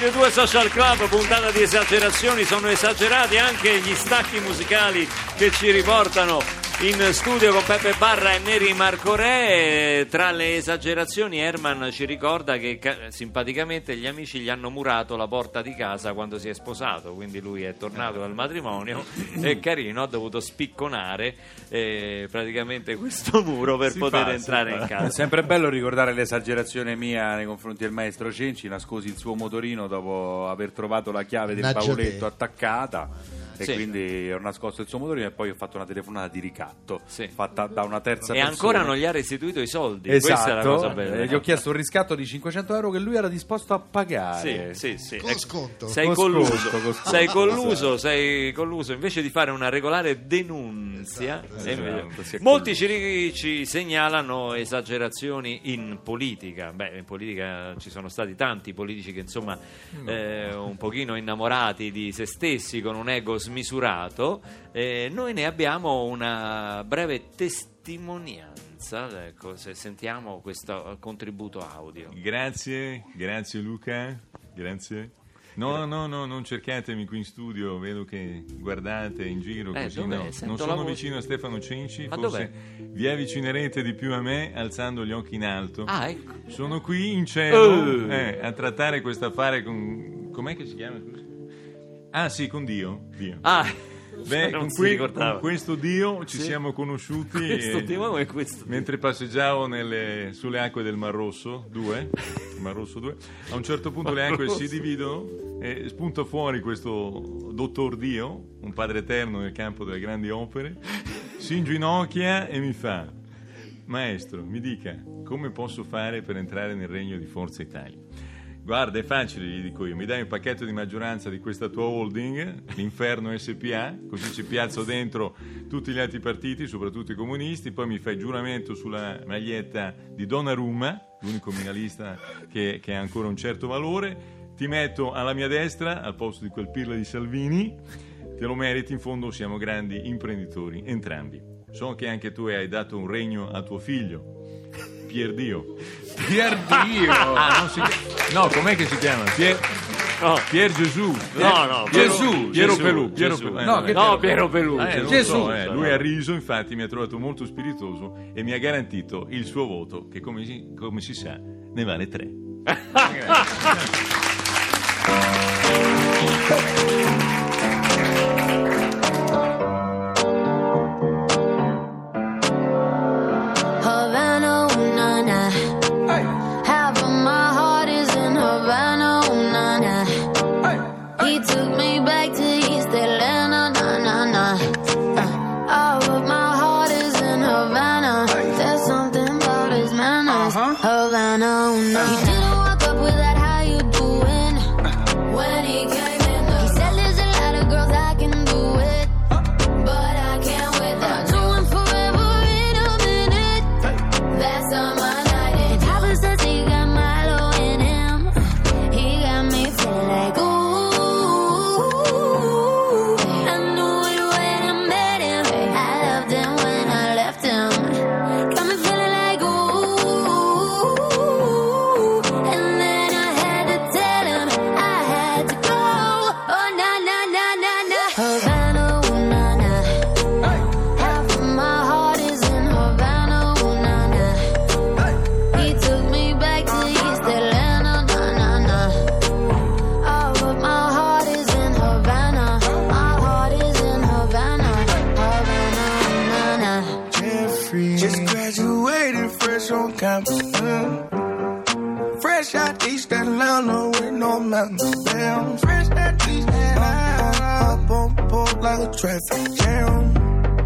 Radio 2 Social Club, puntata di esagerazioni, sono esagerati anche gli stacchi musicali che ci riportano in studio con Peppe Barra e Neri Marco Re. Tra le esagerazioni Herman ci ricorda che ca- simpaticamente gli amici gli hanno murato la porta di casa quando si è sposato, quindi lui è tornato dal matrimonio e carino ha dovuto spicconare eh, praticamente questo muro per Si poter fa, entrare in È casa. sempre bello ricordare l'esagerazione mia nei confronti del maestro Cenci, nascosi il suo motorino dopo aver trovato la chiave del Mannaggia bauletto te. attaccata e Sì. quindi ho nascosto il suo motorino e poi ho fatto una telefonata di ricatto Sì. fatta da una terza E persona. ancora non gli ha restituito i soldi. Questa è la Esatto, cosa bella. eh, gli ho chiesto un riscatto di 500 euro che lui era disposto a pagare. Sì, sì, sì. Con sconto. Sei Con colluso, sconto, con sconto, sei colluso, esatto. sei colluso. Invece di fare una regolare denunzia, Esatto, e esatto, molti ci, ci segnalano esagerazioni in politica. Beh, in politica ci sono stati tanti politici che insomma eh, un pochino innamorati di se stessi con un ego smisurato. Eh, noi ne abbiamo una breve testimonianza. Ecco, se sentiamo questo contributo audio. Grazie, grazie Luca, grazie. No, no, no, non cercatemi qui in studio, vedo che guardate in giro Eh, così, no. Non sono vicino a Stefano Cenci, Ma forse dov'è? vi avvicinerete di più a me alzando gli occhi in alto. Ah, ecco. Sono qui in cielo Eh. eh, a trattare questo affare con... com'è che si chiama? Ah sì, con Dio. Dio. Ah, Beh, non con, ricordava. con questo Dio ci Sì. siamo conosciuti Questo e- Dio, questo Dio. mentre passeggiavo nelle- sulle acque del Mar Rosso 2, Mar Rosso 2 a un certo punto le Mar acque Rosso. si dividono e spunta fuori questo dottor Dio, un padre eterno nel campo delle grandi opere, si inginocchia e mi fa, maestro, mi dica, come posso fare per entrare nel regno di Forza Italia? Guarda, è facile, gli dico io, mi dai un pacchetto di maggioranza di questa tua holding, l'Inferno SPA, così ci piazzo dentro tutti gli altri partiti, soprattutto i comunisti, poi mi fai giuramento sulla maglietta di Donnarumma, l'unico minalista che, che ha ancora un certo valore, ti metto alla mia destra, al posto di quel pirla di Salvini, te lo meriti, in fondo siamo grandi imprenditori, entrambi. So che anche tu hai dato un regno a tuo figlio, Pierdio. Pierdio! Ah, non si. No, com'è che si chiama? Pier, No, Pier Gesù. no, no, Gesù, Piero Gesù, Pelù. Piero Gesù. Pelù. Eh, No, vabbè. che no, Piero Pelù. Eh, non Gesù. so, eh, lui ha riso, infatti mi ha trovato molto spiritoso e mi ha garantito il suo voto, che come si, come si sa ne vale tre. took me showtime. Mm. Fresh out East Atlanta with no mountains. Damn. Fresh out East Atlanta. Up on pole like a traffic jam.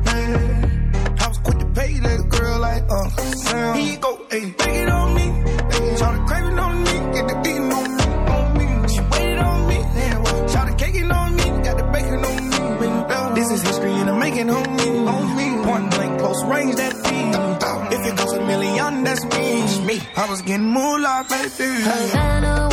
Man. I was quick to pay that girl like Uncle uh, Sam. He go, hey, take it on me. Hey, Shout the craving on me. Get the beating on me. On me. She waited on me. Yeah. Shout the caking on me. Got the bacon on me. This is history and I'm making homie. Point blank, close range, that feed. If it goes a million, that's me. me. I was getting moolah, baby. Havana,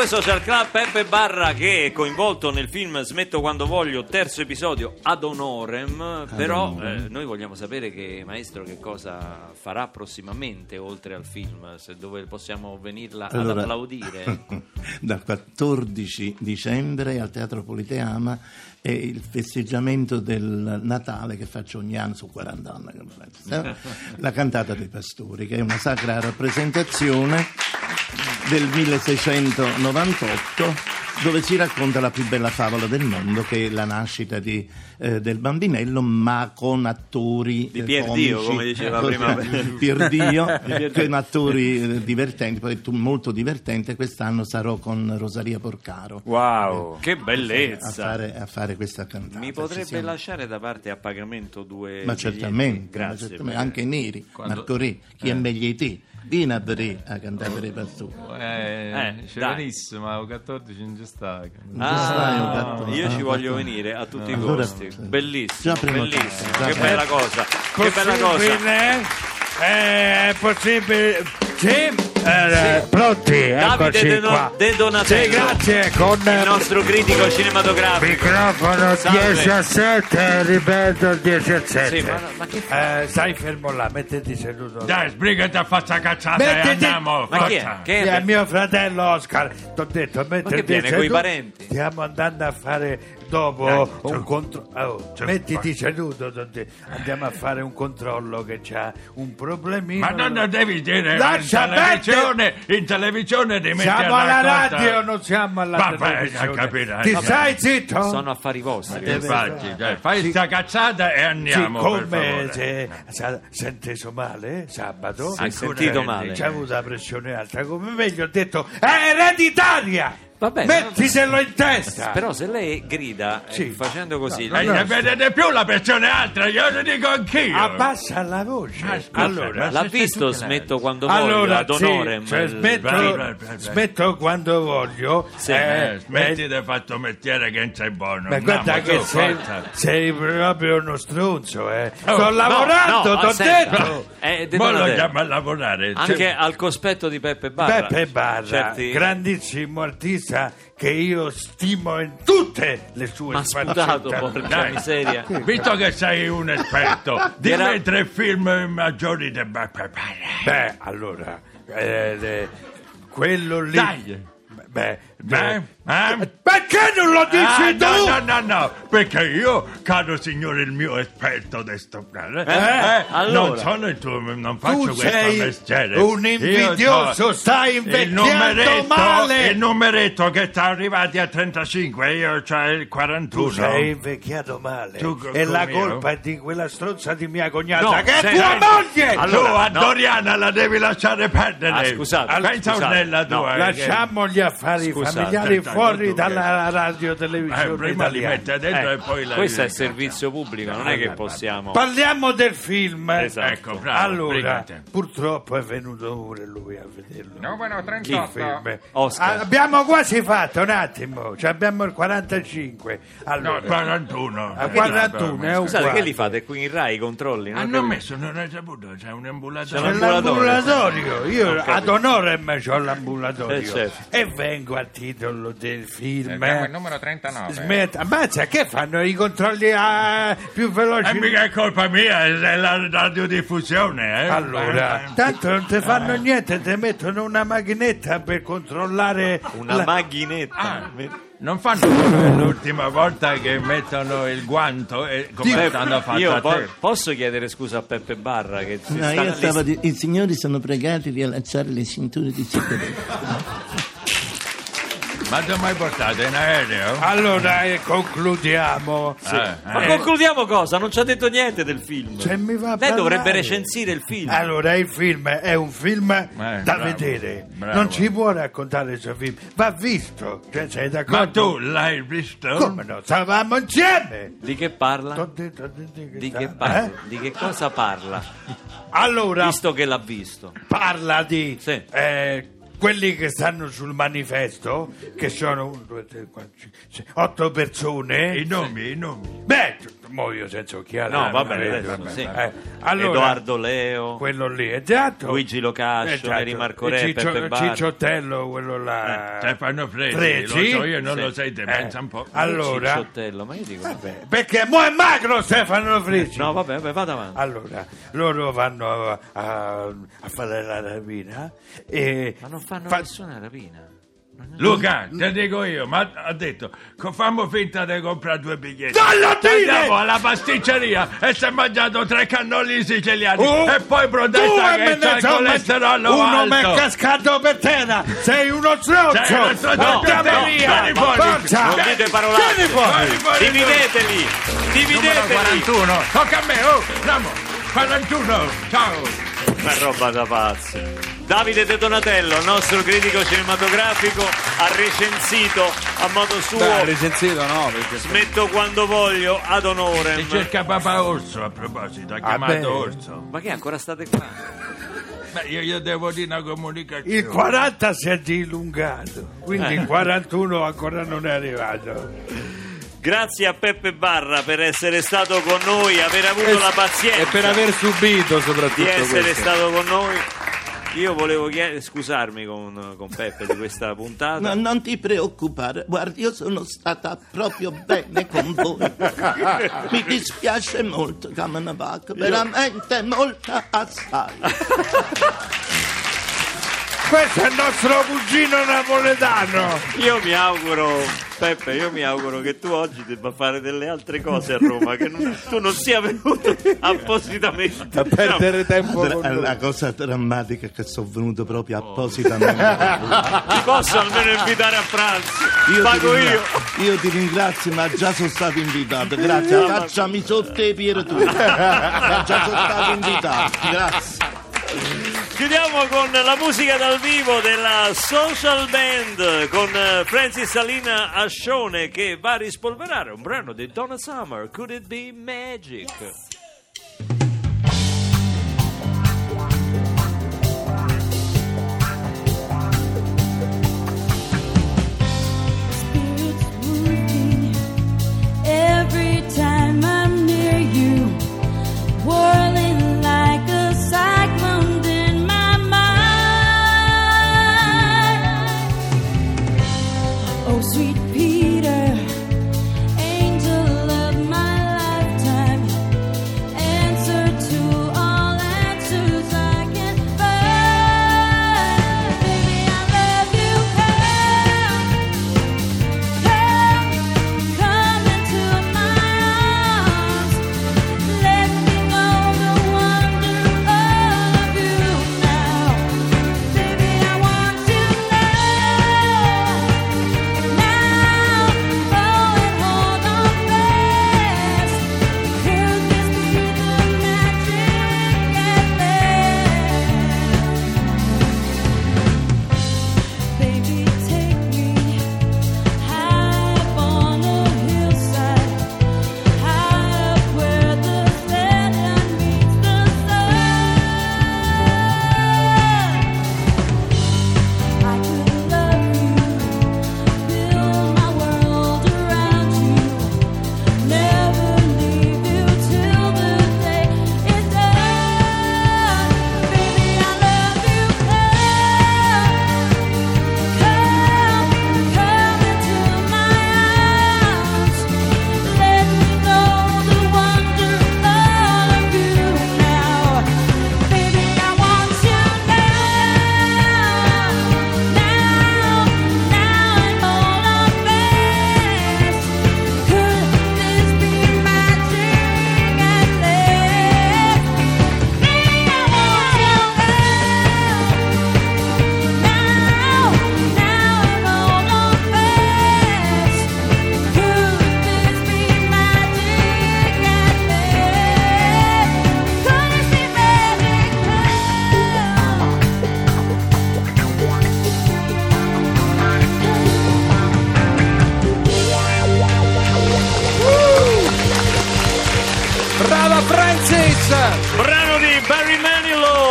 2 Social Club Peppe Barra che è coinvolto nel film Smetto quando voglio, terzo episodio ad honorem, però eh, noi vogliamo sapere che maestro che cosa farà prossimamente oltre al film, se dove possiamo venirla ad Allora, applaudire. dal 14 dicembre al Teatro Politeama è il festeggiamento del Natale che faccio ogni anno, su 40 anni che lo faccio, la cantata dei pastori, che è una sacra rappresentazione del 1698 dove si racconta la più bella favola del mondo che è la nascita di, eh, del bambinello ma con attori Di eh, Pierdio, comici, come diceva così, prima. Pierdio, con attori eh, divertenti, poi tu- molto divertente quest'anno sarò con Rosaria Porcaro Wow. che a bellezza! fare, a fare questa cantata. Mi Ci potrebbe lasciare da parte a pagamento due Ma certamente, ma Grazie. certamente, anche neri, Quando- Marco Re, chi è meglio di te? Vieni a vedere a cantare per i pastori. Eh, Eh, c'è dai. benissimo, ma il 14 non sta. Ci stai, ho Ah, detto. io Ah, ci ho voglio venire a tutti i Allora, costi. sì. Bellissimo, bellissimo. già Che bella cosa. Che bella cosa. Possibile? Eh, È possibile? Sì? Eh, Pronti? Davide De, qua. De Donatello. Sì, grazie. Con Il nostro critico cinematografico. microfono Salve. 10 a 7, ripeto 10 a 7. Sì, ma, ma che? Eh, stai fermo là, mettiti seduto. Dai, sbrigati a fare sta cazzata Mettiti- e andiamo. Ma chi è? forza. Che Sì, è? è mio fratello Oscar. Ti ho detto, mettiti viene seduto. coi parenti? Stiamo andando a fare dopo Dai, un controllo. Su, mettiti seduto. Andiamo a fare un controllo che c'ha un problemino. Ma non lo devi dire Lascia in televisione, in televisione metti Siamo alla radio, non siamo alla Vabbè, televisione. capirai, Ti vabbè. stai zitto? Sono affari vostri. Infatti, dai, fai sta cazzata e andiamo, Siccome se, sa- si è inteso male sabato, Hai sentito male? c'è avuto la pressione alta, come meglio ho detto è ereditaria! Vabbè, Mettitelo in testa! Però se lei grida eh, Sì. facendo così, No, lei- no, ne vedete più la pressione alta, io lo dico anch'io. Abbassa la voce. Scusa, allora, ma l'ha se sei visto che smetto quando voglio allora ad sì, honorem. cioè, smetto, Vai, vai, vai, vai. smetto quando voglio. Sì. Eh, eh, smetti di fare sto mestiere che non sei buono. Ma guarda Andiamo, che su, sei, forza. sei proprio uno stronzo, eh. Oh, Sto lavorando, no, t'ho senta. detto. Eh, De Ma lo Donatello, chiama a lavorare. anche Cioè, al cospetto di Peppe Barra. Beppe Barra, certi- grandissimo artista che io stimo in tutte le sue Ma sputato, porca Dai. miseria. Visto che sei un esperto, dimmi Era- tre film maggiori di. Beh, allora, eh, eh, quello lì... Dai. Beh, Beh, eh? perché non lo dici Ah, tu? no, no, no, no, perché io, caro signore, il mio esperto di sto eh, Eh? Allora? non sono il tuo, non faccio Tu questo sei mestiere. un Io invidioso, so- stai invecchiando male. il numeretto che sta arrivati a 35, io c'ho il 41. Tu sei invecchiato male Tu e la come io? colpa è di quella stronza di mia cognata No, che è tua moglie! Allora, tu a no. Doriana la devi lasciare perdere. Ah, scusate, Pensa scusate. nella No, tua. eh, Lasciamo gli affari Scusate, familiari aspetta, fuori dalla radio televisione eh, prima li mette dentro Eh, e poi la Questo è ridica. servizio pubblico, non è che possiamo. Parliamo del film. Esatto. Ecco, bravo, allora, brigate. purtroppo è venuto pure lui a vederlo. Numero Il 38. film. Oscar. Ah, abbiamo quasi fatto un attimo, cioè abbiamo il 45. Allora, No, 41. a 41 è Scusate, che li fate qui in Rai i controlli? Non ho Hanno messo, non hai saputo, c'è un ambulatorio. C'è l'ambulatorio. l'ambulatorio, io ad onorem ho l'ambulatorio Eh, certo. e vengo a titolo del film. Abbiamo il numero 39. Smetta, ammazza, che fanno i controlli ah, più veloci? E mica è colpa mia, è la radiodiffusione, eh? Allora, Eh, tanto non ti fanno niente, ti mettono una macchinetta per controllare Una la- macchinetta. Ah, non fanno come l'ultima volta che mettono il guanto e come Peppe, hanno fatto io a po- te. posso chiedere scusa a Peppe Barra che si No, sta io stavo di- I signori sono pregati di allacciare le cinture di sicurezza. Ma dove mai portate in aereo? Allora, eh, concludiamo. Eh, Ma eh. concludiamo cosa? Non ci ha detto niente del film. Se mi va Lei dovrebbe recensire il film. Allora, il film è un film da Eh, bravo, vedere. bravo. Non ci può raccontare il suo film, va visto. Cioè, sei Ma d'accordo? tu l'hai visto? Come no? Stavamo insieme. Di che parla? T'ho detto, t'ho detto che Di sta- che parla? eh? Di che cosa parla? Allora, Visto che l'ha visto. parla di Sì. eh, quelli che stanno sul manifesto, che sono uno, due, tre, quattro, cinque, sei, otto persone. I nomi, i nomi. Beh, mo io senza occhiali. No, eh, va bene, adesso vedo, sì. eh, allora, Edoardo Leo. quello lì, esatto. Luigi Locascio, Esatto. Neri Marco Re, Ciccio- Peppe. Cicciottello, quello là. Eh, Stefano Fresi, Fresi? lo so io, non Sì. lo sai te, Eh, pensa un po'. Allora, Cicciottello, ma io dico vabbè. perché mo è magro Stefano Fresi. No, vabbè, vabbè, vada avanti. Allora, loro vanno a, a- a fare la rapina e... Ma non fanno fa- nessuna rapina. Luca, te dico io, ma ha detto, co- fammo finta di comprare due biglietti. Lo dire! Andiamo alla pasticceria e si è mangiato tre cannoli siciliani Oh, e poi protesta che c'ha il colesterolo Uno mi è alto. cascato per terra, sei uno stronzo! Sei uno stronzo, Andiamo no, via! vieni fuori. Forza! Non dite parolacce. Vieni fuori! Vieni fuori, Divideteli! Numero Divideteli! 41, tocca a me, oh, andiamo. 41, ciao. Ma roba da pazzi. Davide De Donatello, il nostro critico cinematografico, ha recensito a modo suo Beh, recensito no, perché Smetto quando voglio ad onore. E cerca Papa Orso a proposito, ha chiamato beh. Orso. Ma che ancora state qua? Beh, io, io devo dire una comunicazione. Il 40 si è dilungato, quindi Eh. il 41 ancora non è arrivato. Grazie a Peppe Barra per essere stato con noi, aver avuto la pazienza e per aver subito soprattutto di essere questo. stato con noi. Io volevo chied- scusarmi con, con Peppe di questa puntata. No, non ti preoccupare, guarda, io sono stata proprio bene con voi. Mi dispiace molto, Kamenabak, veramente molto assai. Questo è il nostro cugino napoletano! Io mi auguro, Peppe, io mi auguro che tu oggi debba fare delle altre cose a Roma, che non- tu non sia venuto appositamente. a perdere tempo Dra- con. La cosa drammatica è che sono venuto proprio appositamente. Ti posso almeno invitare a pranzo? Io Pago io. io ti ringrazio, ma già sono stato invitato. Grazie, cacciami sotto i piedi tu. Ma già sono stato invitato. Grazie. Chiudiamo con la musica dal vivo della Social Band con eh, Francis Salina Ascione che va a rispolverare un brano di Donna Summer, Could It Be Magic? Spirits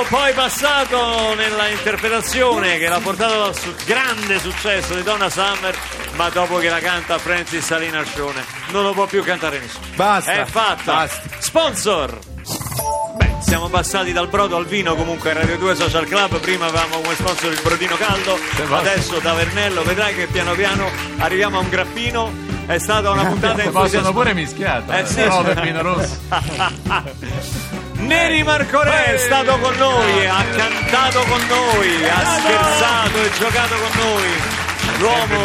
poi passato nella interpretazione che l'ha portato al su- grande successo di Donna Summer, ma dopo che la canta Francis Salina Arcione non lo può più cantare nessuno. Basta. È fatta. Basta. Sponsor. Siamo passati dal brodo al vino comunque a Radio 2 Social Club, prima avevamo come sponsor il brodino caldo, adesso Tavernello, vedrai che piano piano arriviamo a un grappino, è stata una puntata Possono entusiasmante. pure mischiata. Eh, sì, però sì. per vino rosso. Neri Marcorè è stato con noi, ha cantato con noi, ha scherzato e giocato con noi. L'uomo,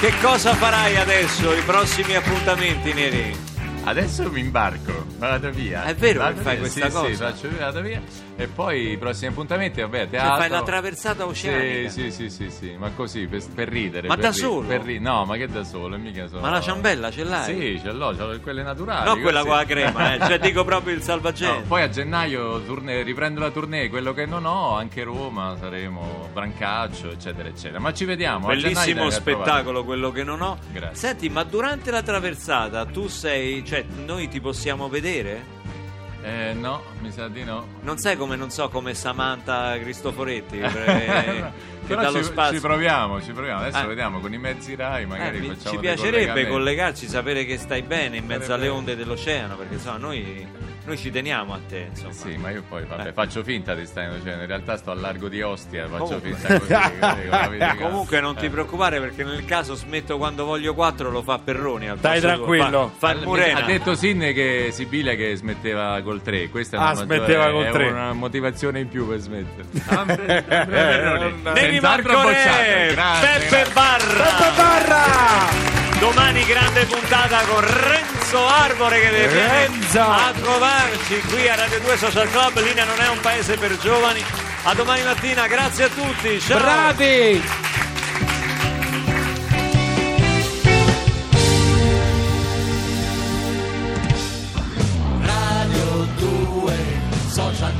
che cosa farai adesso? I prossimi appuntamenti, Neri? Adesso mi imbarco, vado via. È vero Vado che fai via, questa sì, cosa? Sì, faccio vado via. E poi i prossimi appuntamenti, vabbè, Cioè, teatro. fai la traversata oceanica. Sì, sì, sì, sì, sì, ma così, per, per ridere. Ma per da ri- solo? per ri- no, ma che da solo, mica solo. Ma la ciambella ce l'hai? Sì, ce l'ho, ce l'ho quelle naturali. No, quella con la crema, eh, cioè dico proprio il No, salvagente. poi a gennaio tournée- riprendo la tournée, quello che non ho, anche Roma, saremo Brancaccio, eccetera, eccetera. Ma ci vediamo. Bellissimo spettacolo quello che non ho. Grazie. Senti, ma durante la traversata tu sei, cioè noi ti possiamo vedere? Eh, no, mi sa di no. Non sei come, non so, come Samantha Cristoforetti che, che Però dallo ci, spazio. ci proviamo, ci proviamo. Adesso Eh. vediamo con i mezzi Rai, Eh, magari mi- facciamo ci piacerebbe collegarci, sapere che stai bene in mezzo alle onde dell'oceano, perché insomma noi, noi ci teniamo a te, insomma. Sì, ma io poi vabbè, Eh. faccio finta di stare in oceano, in realtà sto al largo di Ostia, faccio Comunque. finta così. così. Comunque non ti Eh. preoccupare perché nel caso smetto quando voglio 4 lo fa Perroni al tuo. tranquillo. Fa, fa il Murena. Ha detto Sinne che Sibiglia che smetteva col 3, questa è Ah, una, maggiore- smetteva col è tre. una motivazione in più per smettere. Neri Senz'altro Marcorè, bocciato. Grazie, Peppe grazie. Barra. Peppe Barra! Domani grande puntata con Renzo Renzo Arbore che deve Renzo. a trovarci qui a Radio 2 Social Club. Linea non è un paese per giovani. A domani mattina, grazie a tutti. Ciao. Bravi! Social